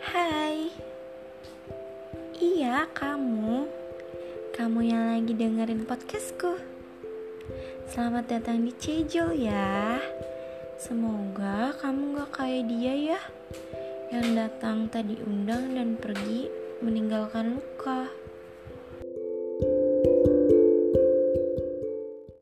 Hai. Iya kamu. Kamu yang lagi dengerin podcastku. Selamat datang di Cejol ya. Semoga kamu gak kayak dia ya. Yang datang tadi undang dan pergi meninggalkan luka